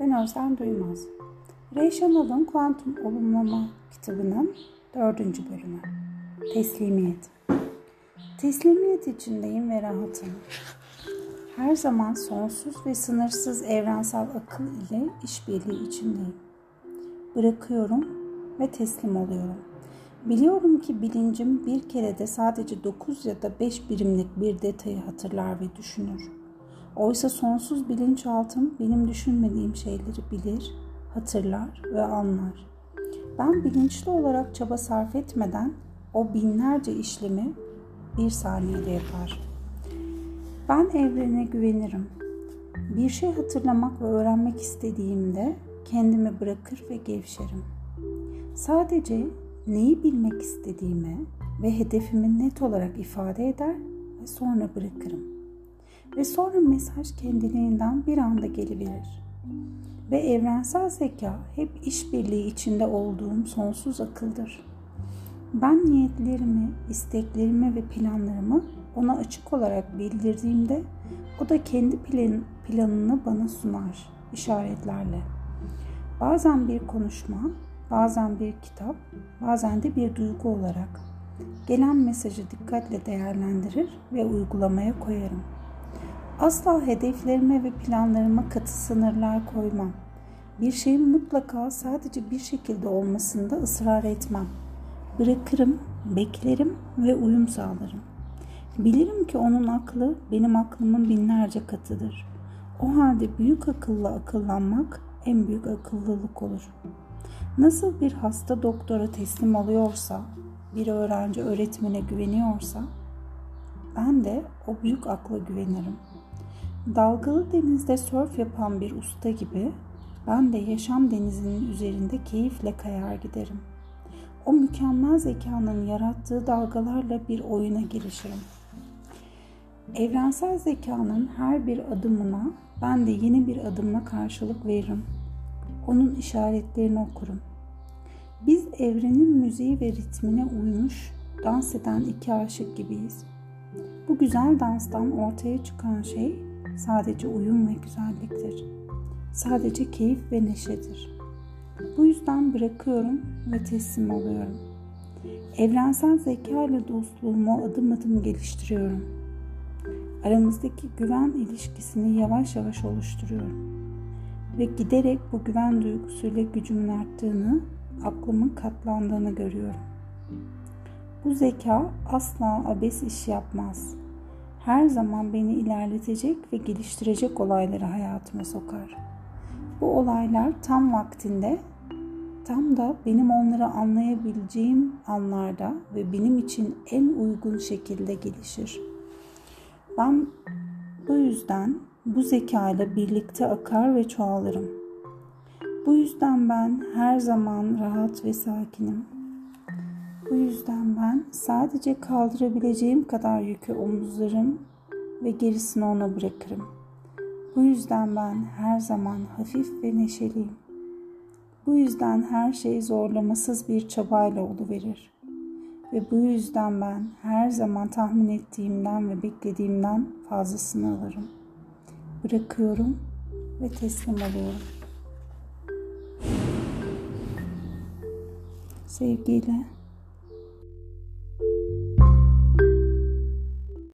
Özden Duymaz. Ray Chanel'ın Kuantum Olumlama kitabının dördüncü bölümü. Teslimiyet. Teslimiyet içindeyim ve rahatım. Her zaman sonsuz ve sınırsız evrensel akıl ile işbirliği içindeyim. Bırakıyorum ve teslim oluyorum. Biliyorum ki bilincim bir kerede sadece 9 ya da 5 birimlik bir detayı hatırlar ve düşünür. Oysa sonsuz bilinçaltım benim düşünmediğim şeyleri bilir, hatırlar ve anlar. Ben bilinçli olarak çaba sarf etmeden o binlerce işlemi bir saniyede yapar. Ben evrene güvenirim. Bir şey hatırlamak ve öğrenmek istediğimde kendimi bırakır ve gevşerim. Sadece neyi bilmek istediğimi ve hedefimi net olarak ifade eder ve sonra bırakırım. Ve sonra mesaj kendiliğinden bir anda geliverir. Ve evrensel zeka hep işbirliği içinde olduğum sonsuz akıldır. Ben niyetlerimi, isteklerimi ve planlarımı ona açık olarak bildirdiğimde o da kendi plan, planını bana sunar işaretlerle. Bazen bir konuşma, bazen bir kitap, bazen de bir duygu olarak gelen mesajı dikkatle değerlendirir ve uygulamaya koyarım. Asla hedeflerime ve planlarıma katı sınırlar koymam. Bir şeyin mutlaka sadece bir şekilde olmasında ısrar etmem. Bırakırım, beklerim ve uyum sağlarım. Bilirim ki onun aklı benim aklımın binlerce katıdır. O halde büyük akılla akıllanmak en büyük akıllılık olur. Nasıl bir hasta doktora teslim oluyorsa, bir öğrenci öğretmene güveniyorsa, ben de o büyük akla güvenirim. Dalgalı denizde sörf yapan bir usta gibi ben de yaşam denizinin üzerinde keyifle kayar giderim. O mükemmel zekanın yarattığı dalgalarla bir oyuna girişirim. Evrensel zekanın her bir adımına ben de yeni bir adımla karşılık veririm. Onun işaretlerini okurum. Biz evrenin müziği ve ritmine uymuş, dans eden iki aşık gibiyiz. Bu güzel danstan ortaya çıkan şey sadece uyum ve güzelliktir. Sadece keyif ve neşedir. Bu yüzden bırakıyorum ve teslim oluyorum. Evrensel zeka ile dostluğumu adım adım geliştiriyorum. Aramızdaki güven ilişkisini yavaş yavaş oluşturuyorum. Ve giderek bu güven duygusuyla gücümün arttığını, aklımın katlandığını görüyorum. Bu zeka asla abes iş yapmaz. Her zaman beni ilerletecek ve geliştirecek olayları hayatıma sokar. Bu olaylar tam vaktinde, tam da benim onları anlayabileceğim anlarda ve benim için en uygun şekilde gelişir. Ben bu yüzden bu zeka ile birlikte akar ve çoğalırım. Bu yüzden ben her zaman rahat ve sakinim. Bu yüzden ben sadece kaldırabileceğim kadar yükü omuzlarım ve gerisini ona bırakırım. Bu yüzden ben her zaman hafif ve neşeliyim. Bu yüzden her şey zorlamasız bir çabayla oluverir. Ve bu yüzden ben her zaman tahmin ettiğimden ve beklediğimden fazlasını alırım. Bırakıyorum ve teslim alıyorum. Sevgiyle.